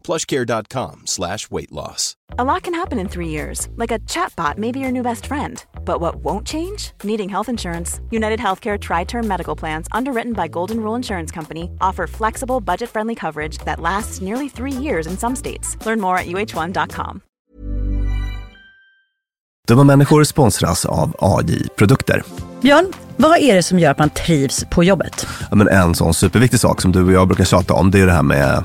plushcare.com slash weight loss. A lot can happen in three years, like a chatbot may be your new best friend. But what won't change? Needing health insurance. United Healthcare Tri Term Medical Plans, underwritten by Golden Rule Insurance Company, offer flexible, budget friendly coverage that lasts nearly three years in some states. Learn more at uh1.com. Dumma människor sponsras av AJ Produkter. Björn, vad är det som gör att man trivs på jobbet? Ja, men en sån superviktig sak som du och jag brukar tjata om, det är det här med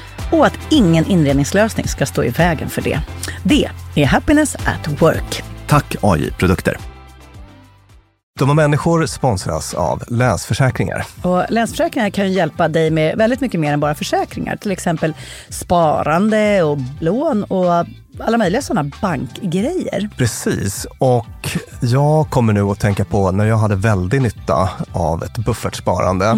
och att ingen inredningslösning ska stå i vägen för det. Det är Happiness at Work. Tack AI Produkter. Dumma människor sponsras av Länsförsäkringar. Och Länsförsäkringar kan ju hjälpa dig med väldigt mycket mer än bara försäkringar. Till exempel sparande och lån och alla möjliga sådana bankgrejer. Precis, och jag kommer nu att tänka på när jag hade väldig nytta av ett buffertsparande.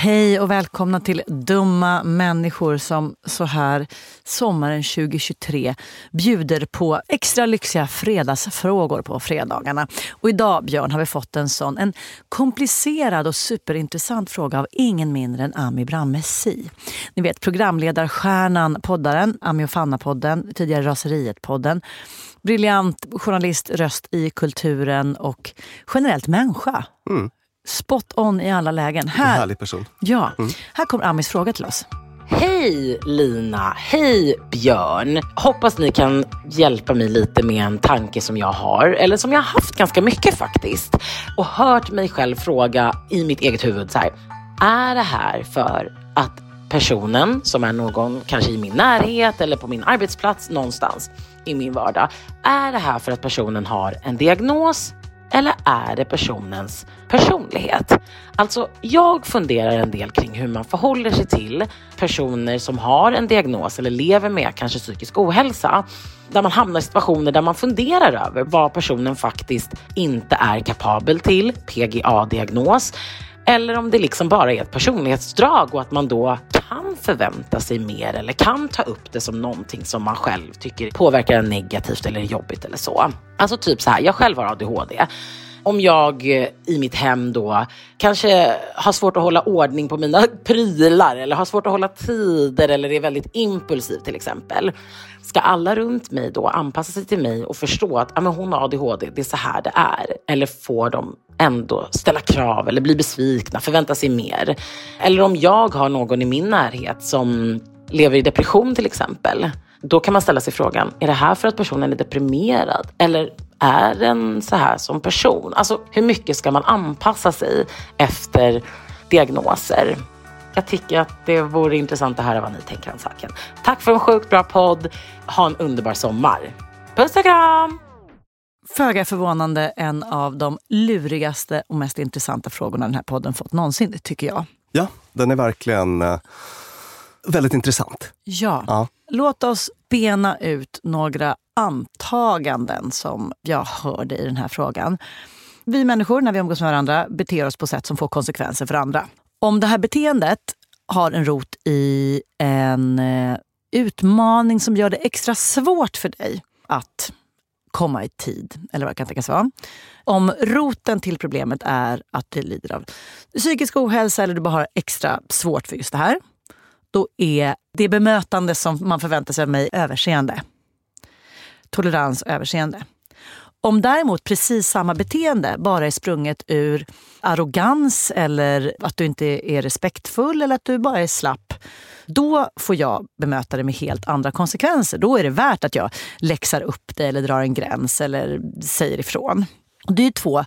Hej och välkomna till Dumma människor som så här sommaren 2023 bjuder på extra lyxiga fredagsfrågor på fredagarna. Och idag Björn har vi fått en sån, en komplicerad och superintressant fråga av ingen mindre än Ami Brammesi. Ni vet programledarstjärnan, poddaren, Ami och Fanna-podden, tidigare Raseriet-podden. Briljant journalist, röst i kulturen och generellt människa. Mm. Spot on i alla lägen. Här, person. Ja, här kommer Amis fråga till oss. Hej Lina, hej Björn. Hoppas ni kan hjälpa mig lite med en tanke som jag har, eller som jag har haft ganska mycket faktiskt. Och hört mig själv fråga i mitt eget huvud så här. Är det här för att personen som är någon, kanske i min närhet eller på min arbetsplats någonstans i min vardag. Är det här för att personen har en diagnos eller är det personens personlighet? Alltså, jag funderar en del kring hur man förhåller sig till personer som har en diagnos eller lever med kanske psykisk ohälsa. Där man hamnar i situationer där man funderar över vad personen faktiskt inte är kapabel till, PGA-diagnos, eller om det liksom bara är ett personlighetsdrag och att man då förvänta sig mer eller kan ta upp det som någonting som man själv tycker påverkar en negativt eller jobbigt eller så. Alltså typ så här, jag själv har ADHD om jag eh, i mitt hem då kanske har svårt att hålla ordning på mina prylar eller har svårt att hålla tider eller är väldigt impulsiv till exempel. Ska alla runt mig då anpassa sig till mig och förstå att ah, men hon har ADHD, det är så här det är? Eller får de ändå ställa krav eller bli besvikna, förvänta sig mer? Eller om jag har någon i min närhet som lever i depression till exempel. Då kan man ställa sig frågan, är det här för att personen är deprimerad? Eller är den så här som person? Alltså hur mycket ska man anpassa sig efter diagnoser? Jag tycker att det vore intressant att höra vad ni tänker om saken. Tack för en sjukt bra podd. Ha en underbar sommar. Puss och kram! Föga förvånande en av de lurigaste och mest intressanta frågorna den här podden fått någonsin, tycker jag. Ja, den är verkligen uh, väldigt intressant. Ja. ja. Låt oss bena ut några antaganden som jag hörde i den här frågan. Vi människor, när vi umgås med varandra, beter oss på sätt som får konsekvenser för andra. Om det här beteendet har en rot i en eh, utmaning som gör det extra svårt för dig att komma i tid, eller vad det kan tänkas vara. Om roten till problemet är att du lider av psykisk ohälsa eller du bara har extra svårt för just det här, då är det bemötande som man förväntar sig av mig överseende. Tolerans och överseende. Om däremot precis samma beteende bara är sprunget ur arrogans eller att du inte är respektfull eller att du bara är slapp. Då får jag bemöta det med helt andra konsekvenser. Då är det värt att jag läxar upp det eller drar en gräns eller säger ifrån. Det är två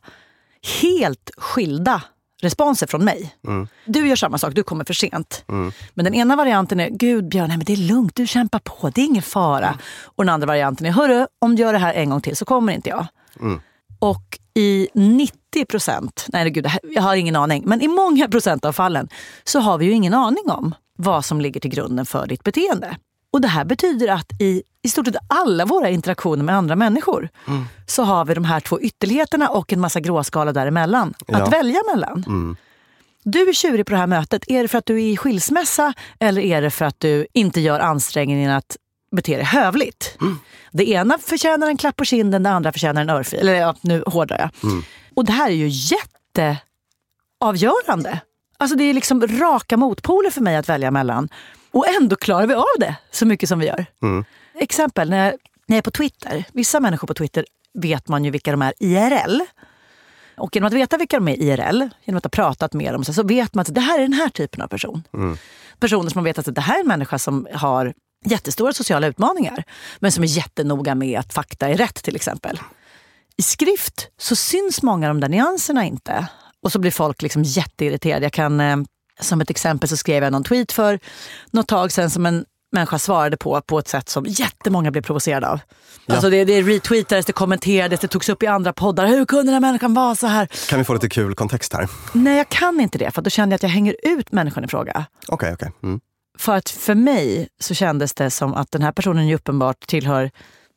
helt skilda responser från mig. Mm. Du gör samma sak, du kommer för sent. Mm. Men den ena varianten är, gud Björn, nej, men det är lugnt, du kämpar på, det är ingen fara. Mm. Och den andra varianten är, hörru, om du gör det här en gång till så kommer inte jag. Mm. Och i 90 procent, nej gud, jag har ingen aning, men i många procent av fallen så har vi ju ingen aning om vad som ligger till grunden för ditt beteende. Och det här betyder att i, i stort sett alla våra interaktioner med andra människor mm. så har vi de här två ytterligheterna och en massa gråskala däremellan ja. att välja mellan. Mm. Du är tjurig på det här mötet. Är det för att du är i skilsmässa eller är det för att du inte gör ansträngningen att bete dig hövligt? Mm. Det ena förtjänar en klapp på kinden, det andra förtjänar en örfil. Eller ja, nu hårdrar jag. Mm. Och det här är ju jätteavgörande. Alltså det är liksom raka motpoler för mig att välja mellan. Och ändå klarar vi av det så mycket som vi gör. Mm. Exempel, när jag, när jag är på Twitter. Vissa människor på Twitter vet man ju vilka de är IRL. Och genom att veta vilka de är IRL, genom att ha pratat med dem, så vet man att det här är den här typen av person. Mm. Personer som man vet att det här är en människa som har jättestora sociala utmaningar. Men som är jättenoga med att fakta är rätt till exempel. I skrift så syns många av de där nyanserna inte. Och så blir folk liksom jätteirriterade. Jag kan eh, som ett exempel så skrev jag någon tweet för något tag sedan som en människa svarade på på ett sätt som jättemånga blev provocerade av. Ja. Alltså det, det retweetades, det kommenterades, det togs upp i andra poddar. Hur kunde den här människan vara så här? Kan vi få lite kul kontext här? Nej, jag kan inte det. För då kände jag att jag hänger ut människan i fråga. Okej, okay, okej. Okay. Mm. För att för mig så kändes det som att den här personen ju uppenbart tillhör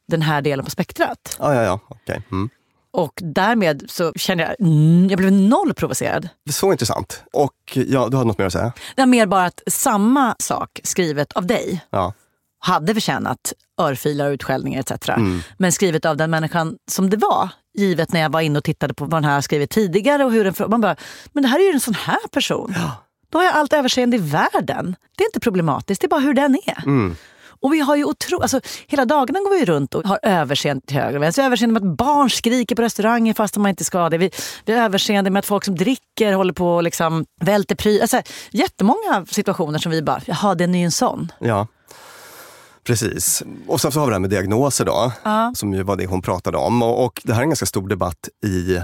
den här delen på spektrat. Ja, ja, ja. Okay. Mm. Och därmed så kände jag, mm, jag blev noll provocerad. Så intressant. Och ja, du har något mer att säga? Det är mer bara att samma sak skrivet av dig ja. hade förtjänat örfilar, utskällningar etc. Mm. Men skrivet av den människan som det var, givet när jag var inne och tittade på vad den här skrivit tidigare och hur den... Man bara, men det här är ju en sån här person. Ja. Då har jag allt överseende i världen. Det är inte problematiskt, det är bara hur den är. Mm. Och vi har ju otro, alltså, hela dagarna går vi runt och har överseende till höger och vänster. Vi har överseende med att barn skriker på restauranger fast man inte ska det. Vi, vi har överseende med att folk som dricker håller på och liksom välter prylar. Alltså, jättemånga situationer som vi bara, jaha, den är ju en sån. Ja. Precis. Och sen så har vi det här med diagnoser då, ja. som ju var det hon pratade om. Och, och det här är en ganska stor debatt i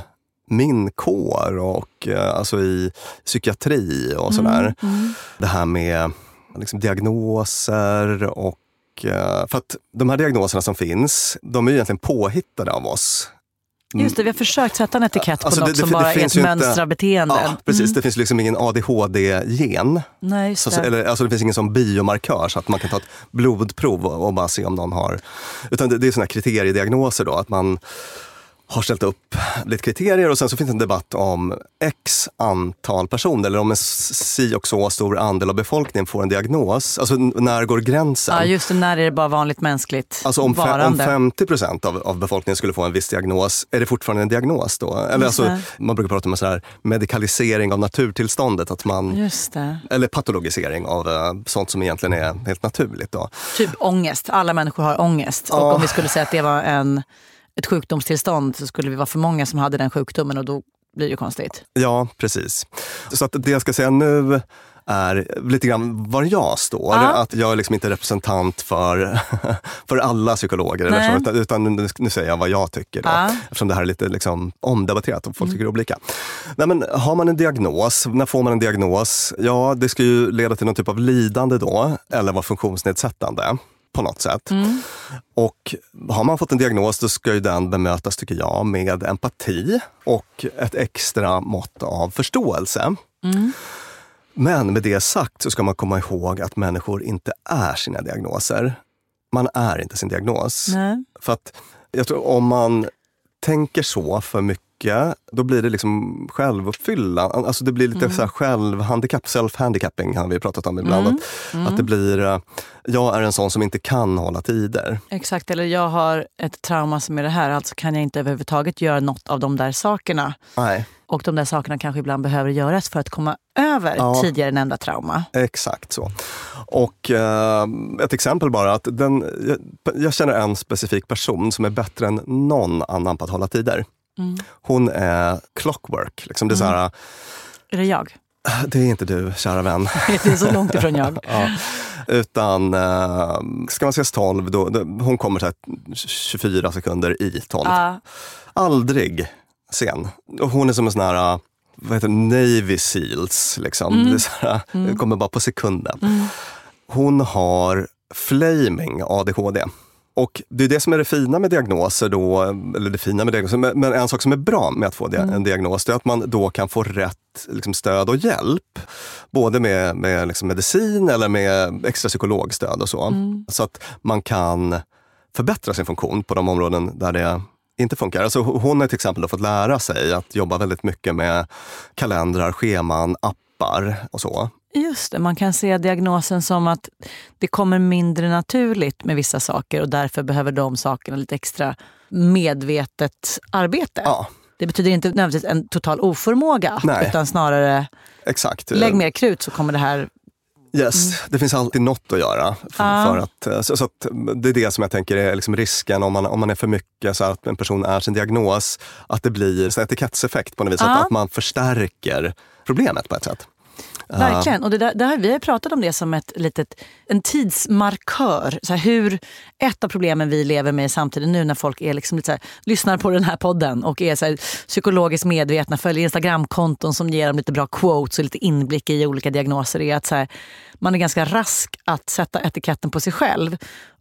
min kår och eh, alltså i psykiatri och sådär. Mm, mm. Det här med liksom, diagnoser och Eh, för att de här diagnoserna som finns, de är egentligen påhittade av oss Just det, vi har försökt sätta en etikett på Alltså, något det- det- som det bara är finns ett ju mönster av beteenden. Ja, precis. Det finns liksom ingen ADHD-gen. Nej, just Så, det. eller, alltså det finns ingen sån biomarkör så att man kan ta ett blodprov och, och bara se om någon har... Utan det, det är såna här kriteriediagnoser då, att man har ställt upp lite kriterier och sen så finns det en debatt om x antal personer eller om en si och så stor andel av befolkningen får en diagnos. Alltså när går gränsen? Ja, just det, när är det bara vanligt mänskligt Alltså om, fe- om varande? 50 procent av, av befolkningen skulle få en viss diagnos, är det fortfarande en diagnos då? Eller alltså, man brukar prata om så här medikalisering av naturtillståndet. Att man, eller patologisering av eh, sånt som egentligen är helt naturligt. Då. Typ ångest. Alla människor har ångest. Ja. Och om vi skulle säga att det var en, ett sjukdomstillstånd så skulle vi vara för många som hade den sjukdomen och då blir det ju konstigt. Ja, precis. Så att det jag ska säga nu är lite grann var jag står. Ja. Att jag är liksom inte representant för, för alla psykologer. Eller så, utan, nu, nu säger jag vad jag tycker. Då, Ja. Eftersom det här är lite liksom omdebatterat och folk tycker olika. Nej, men har man en diagnos, när får man en diagnos? Ja, det ska ju leda till någon typ av lidande då, eller vara funktionsnedsättande på något sätt. Och har man fått en diagnos då ska ju den bemötas, tycker jag, med empati och ett extra mått av förståelse. Men med det sagt så ska man komma ihåg att människor inte är sina diagnoser. Man är inte sin diagnos. Nej. För att jag tror om man tänker så för mycket, då blir det liksom självuppfyllande. Alltså det blir lite så här självhandikapp, self-handicapping har vi pratat om ibland. Att, att det blir, eh, jag är en sån som inte kan hålla tider. Exakt, eller jag har ett trauma som är det här, alltså kan jag inte överhuvudtaget göra något av de där sakerna. Nej, Och de där sakerna kanske ibland behöver göras för att komma över Ja. tidigare nämnda trauma. exakt så. Och eh, ett exempel bara, att den, jag, jag känner en specifik person som är bättre än någon annan på att hålla tider. Hon är clockwork. Liksom. Det, är så här, Är det jag? det är inte du, kära vän. Det är så långt ifrån jag. Ja. Utan eh, ska man ses 12, då, hon kommer så här 24 sekunder i 12. Ja. Aldrig sen. Och hon är som en sån här, eh, vad heter det, Navy Seals. Liksom. Det, är så här, det kommer bara på sekunden. Hon har flaming ADHD. Och det är det som är det fina med diagnoser då, eller det fina med diagnoser, men en sak som är bra med att få dia- en diagnos, det är att man då kan få rätt liksom, stöd och hjälp. Både med, med liksom medicin eller med extra psykologstöd och så. Så att man kan förbättra sin funktion på de områden där det inte funkar. Alltså hon har till exempel fått lära sig att jobba väldigt mycket med kalendrar, scheman, appar och så. Just det, man kan se diagnosen som att det kommer mindre naturligt med vissa saker och därför behöver de sakerna lite extra medvetet arbete. Ja, Det betyder inte nödvändigtvis en total oförmåga Nej. utan snarare exakt. lägg mer krut så kommer det här... Yes, det finns alltid något att göra. För, Ja. för att, eh, så, så att det är det som jag tänker är liksom risken om man, om man är för mycket, så att en person är sin diagnos, att det blir så etikettseffekt på något vis. Ja. Att, att man förstärker problemet på ett sätt. Verkligen. Och det där, det här, vi har pratat om det som ett litet, en tidsmarkör. Så här, hur ett av problemen vi lever med i samtiden nu när folk är liksom lite så här, lyssnar på den här podden och är så här, psykologiskt medvetna, följer Instagramkonton som ger dem lite bra quotes och lite inblick i olika diagnoser är att så här, man är ganska rask att sätta etiketten på sig själv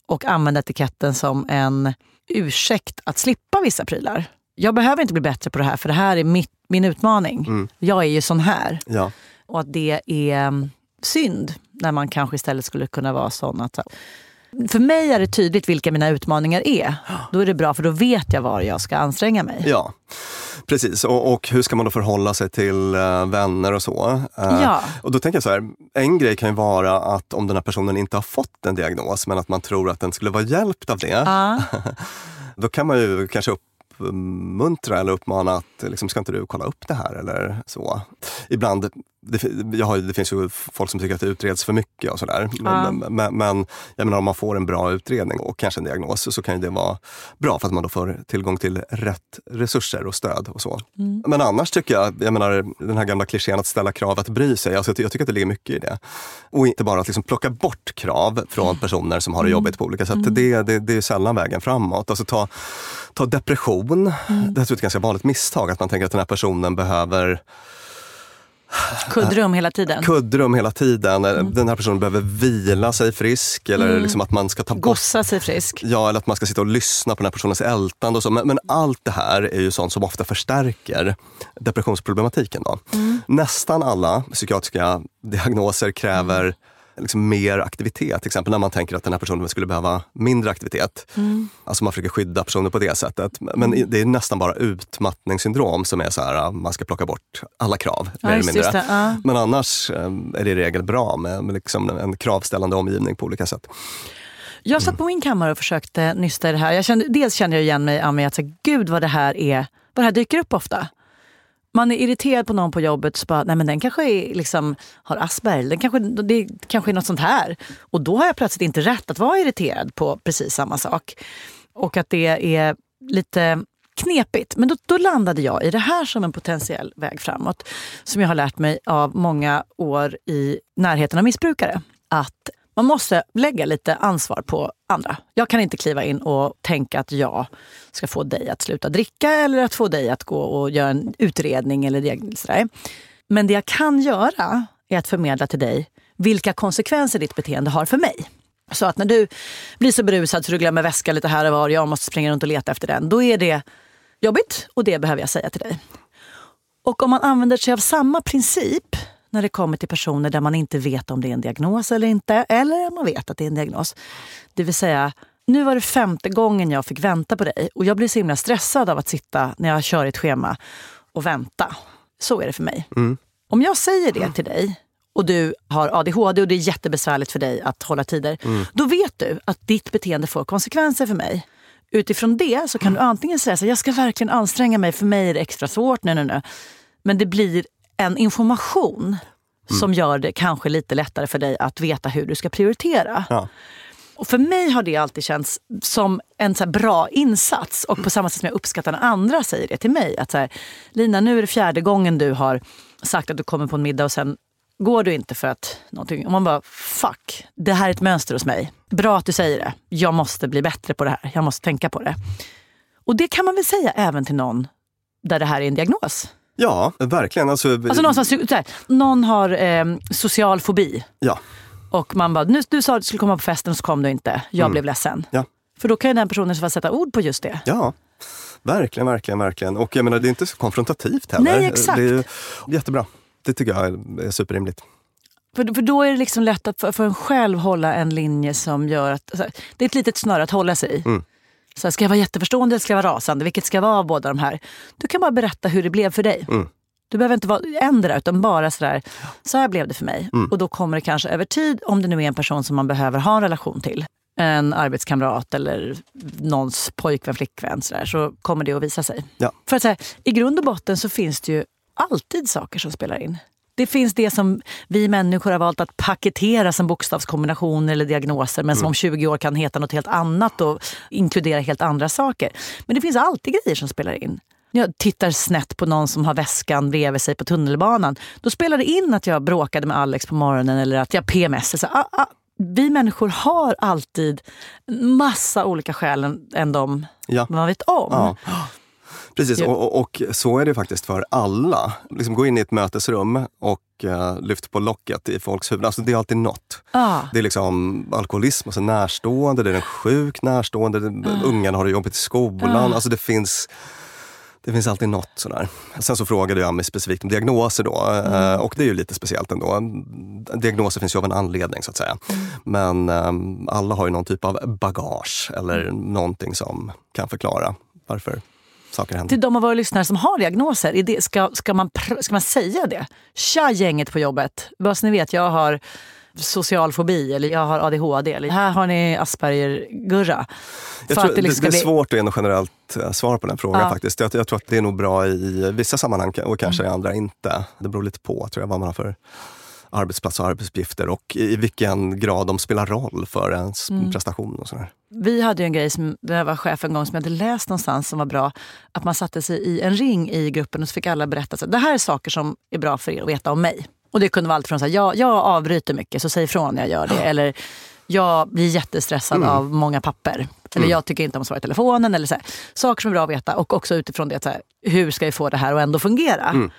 och använda etiketten som en ursäkt att slippa vissa prylar. Jag behöver inte bli bättre på det här för det här är mitt, min utmaning. Jag är ju sån här. Ja. Och att det är mm, synd när man kanske istället skulle kunna vara sån att... För mig är det tydligt vilka mina utmaningar är. Då är det bra för då vet jag var jag ska anstränga mig. Ja, precis. Och, och hur ska man då förhålla sig till eh, vänner och så? Eh, Ja. Och då tänker jag så här, en grej kan ju vara att om den här personen inte har fått en diagnos, men att man tror att den skulle vara hjälpt av det. Ja. Då kan man ju kanske uppmuntra eller uppmana att liksom, ska inte du kolla upp det här eller så. Ibland, det, jag har, det finns ju folk som tycker att det utreds för mycket och sådär. Ja. Men, men, men jag menar om man får en bra utredning och kanske en diagnos så kan det vara bra för att man då får tillgång till rätt resurser och stöd och så. Men annars tycker jag, jag menar den här gamla klichén att ställa krav, att bry sig. Alltså, jag tycker att det ligger mycket i det. Och inte bara att liksom plocka bort krav från personer som har det jobbigt på olika sätt. Det, det, det är sällan vägen framåt. Alltså ta, ta depression. Det tror jag är ett ganska vanligt misstag. Att man tänker att den här personen behöver Kuddrum hela tiden? Kuddrum hela tiden. Mm. Den här personen behöver vila sig frisk eller mm. liksom att man ska ta bort... Gossa sig frisk? Ja, eller att man ska sitta och lyssna på den här personens ältande och så. Men, men allt det här är ju sånt som ofta förstärker depressionsproblematiken. Då. Mm. Nästan alla psykiatriska diagnoser kräver mm liksom mer aktivitet. Till exempel när man tänker att den här personen skulle behöva mindre aktivitet. Mm. Alltså man försöker skydda personer på det sättet. Men mm. det är nästan bara utmattningssyndrom som är så här, man ska plocka bort alla krav. Ja, mer eller mindre. Ja. Men annars eh, är det i regel bra med, med liksom en kravställande omgivning på olika sätt. Jag satt på min kammare och försökte nysta i det här. Jag kände, dels kände jag igen mig Ami, att så, gud vad det här är, vad det här dyker upp ofta man är irriterad på någon på jobbet så bara, nej men den kanske är, liksom, har Asperger, den kanske, det kanske är något sånt här. Och då har jag plötsligt inte rätt att vara irriterad på precis samma sak. Och att det är lite knepigt. Men då, då, landade jag i det här som en potentiell väg framåt. Som jag har lärt mig av många år i närheten av missbrukare. Att man måste lägga lite ansvar på andra. Jag kan inte kliva in och tänka att jag ska få dig att sluta dricka eller att få dig att gå och göra en utredning eller sådär. Men det jag kan göra är att förmedla till dig vilka konsekvenser ditt beteende har för mig. Så att när du blir så berusad så du glömmer väska lite här och var, och jag måste springa runt och leta efter den. Då är det jobbigt och det behöver jag säga till dig. Och om man använder sig av samma princip när det kommer till personer där man inte vet om det är en diagnos eller inte. Eller om man vet att det är en diagnos. Det vill säga, nu var det femte gången jag fick vänta på dig och jag blir så himla stressad av att sitta när jag kör ett schema och vänta. Så är det för mig. Mm. Om jag säger det till dig och du har ADHD och det är jättebesvärligt för dig att hålla tider. Mm. Då vet du att ditt beteende får konsekvenser för mig. Utifrån det så kan du antingen säga att jag ska verkligen anstränga mig, för mig är det extra svårt. Nu, nu, nu. Men det blir en information mm. som gör det kanske lite lättare för dig att veta hur du ska prioritera. Ja. Och för mig har det alltid känts som en så bra insats. Och på samma sätt som jag uppskattar när andra säger det till mig. Att så här, Lina, nu är det fjärde gången du har sagt att du kommer på en middag och sen går du inte för att någonting... Och man bara, fuck, det här är ett mönster hos mig. Bra att du säger det. Jag måste bli bättre på det här. Jag måste tänka på det. Och det kan man väl säga även till någon där det här är en diagnos. Ja, verkligen. Alltså, alltså någon, som, här, någon har eh, social fobi. Ja. Och man bara, nu, du sa att du skulle komma på festen och så kom du inte. Jag mm. blev ledsen. Ja. För då kan ju den personen så sätta ord på just det. Ja, verkligen, verkligen, verkligen. Och jag menar, det är inte så konfrontativt heller. Nej, exakt. Det är jättebra. Det tycker jag är superrimligt. För, för då är det liksom lätt att för, för en själv hålla en linje som gör att... Alltså, det är ett litet snöre att hålla sig i. Mm. Så här, ska jag vara jätteförstående eller ska jag vara rasande? Vilket ska jag vara av båda de här? Du kan bara berätta hur det blev för dig. Mm. Du behöver inte vara ändra utan bara sådär, så här blev det för mig. Mm. Och då kommer det kanske över tid, om det nu är en person som man behöver ha en relation till, en arbetskamrat eller någons pojkvän, flickvän, så, där, så kommer det att visa sig. Ja. För att så här, i grund och botten så finns det ju alltid saker som spelar in. Det finns det som vi människor har valt att paketera som bokstavskombinationer eller diagnoser men som mm. om 20 år kan heta något helt annat och inkludera helt andra saker. Men det finns alltid grejer som spelar in. När jag tittar snett på någon som har väskan bredvid sig på tunnelbanan, då spelar det in att jag bråkade med Alex på morgonen eller att jag PMS. Så, ah, ah, vi människor har alltid massa olika skäl än de ja. man vet om. Ja. Precis, och, och, så är det faktiskt för alla. Liksom gå in i ett mötesrum och uh, lyft på locket i folks huvuden. Alltså det är alltid något. Ah. Det är liksom alkoholism en närstående, det är en sjuk närstående, ah. ungarna har det jobbigt i skolan. Ah. Alltså det finns det finns alltid något sådär. Sen så frågade jag mig specifikt om diagnoser då. Mm. Och det är ju lite speciellt ändå. Diagnoser finns ju av en anledning så att säga. Mm. Men um, alla har ju någon typ av bagage eller mm. någonting som kan förklara varför saker händer. Till de av våra lyssnare som har diagnoser, det, ska, ska, man, ska man säga det? Tja gänget på jobbet! Bara så ni vet, jag har social fobi eller jag har ADHD. Eller här har ni Asperger-Gurra. det, det, liksom det är svårt att ge något generellt eh, svar på den frågan ja. faktiskt. Jag, jag, tror att det är nog bra i vissa sammanhang och kanske mm. i andra inte. Det beror lite på tror jag, vad man har för arbetsplats och arbetsuppgifter och i vilken grad de spelar roll för ens mm. prestation. och sådär. Vi hade en grej som, när jag var chef en gång som jag hade läst någonstans som var bra. Att man satte sig i en ring i gruppen och så fick alla berätta. Så, det här är saker som är bra för er att veta om mig. Och det kunde vara allt från att jag, jag avbryter mycket så säg ifrån när jag gör det. Eller jag blir jättestressad mm. av många papper. Eller mm. jag tycker inte om att svara i telefonen. Eller så här. Saker som är bra att veta och också utifrån det, så här, hur ska vi få det här att ändå fungera? Mm.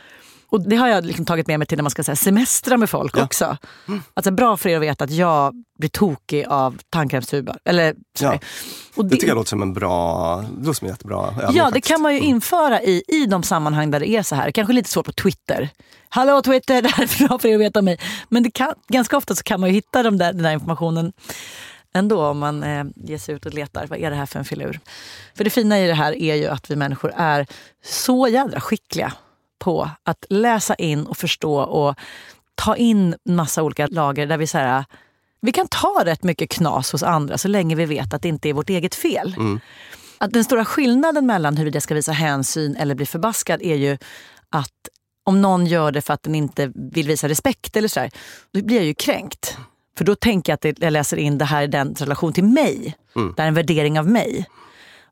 Och det har jag liksom tagit med mig till när man ska säga, semestra med folk ja. också. Mm. Alltså, bra för er att veta att jag blir tokig av tandkrämstuber. Eller, ja. och det, det tycker jag låter som en bra, det låter som en jättebra övning, Ja, det faktiskt. kan man ju mm. införa i, i de sammanhang där det är så här. Kanske lite svårt på Twitter. Hallå Twitter, det här är bra för er att veta om mig. Men kan, ganska ofta så kan man ju hitta de där, den där informationen ändå om man eh, ger sig ut och letar. Vad är det här för en filur? För det fina i det här är ju att vi människor är så jädra skickliga på att läsa in och förstå och ta in massa olika lager där vi så här, vi kan ta rätt mycket knas hos andra så länge vi vet att det inte är vårt eget fel. Mm. Att den stora skillnaden mellan huruvida ska visa hänsyn eller bli förbaskad är ju att om någon gör det för att den inte vill visa respekt eller sådär, då blir jag ju kränkt. För då tänker jag att jag läser in det här i den relation till mig. Mm. Det är en värdering av mig.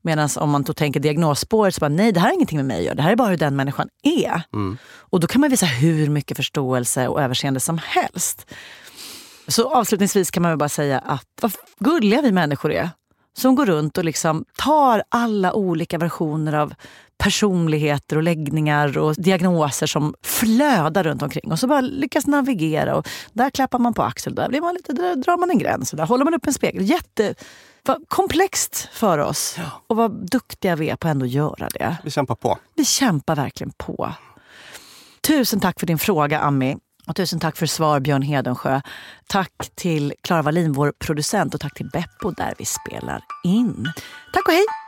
Medan om man då tänker diagnosspåret så bara, nej det här har ingenting med mig att göra. Det här är bara hur den människan är. Mm. Och då kan man visa hur mycket förståelse och överseende som helst. Så avslutningsvis kan man bara säga att vad gulliga vi människor är. Som går runt och liksom tar alla olika versioner av personligheter och läggningar och diagnoser som flödar runt omkring. Och så bara lyckas navigera. Och där klappar man på axeln, där, blir man lite, där drar man en gräns. Där håller man upp en spegel. Jätte komplext för oss. Ja. Och vad duktiga vi är på att ändå göra det. Vi kämpar på. Vi kämpar verkligen på. Tusen tack för din fråga, Ami. Och tusen tack för svar, Björn Hedensjö. Tack till Klara Wallin, vår producent. Och tack till Beppo, där vi spelar in. Tack och hej!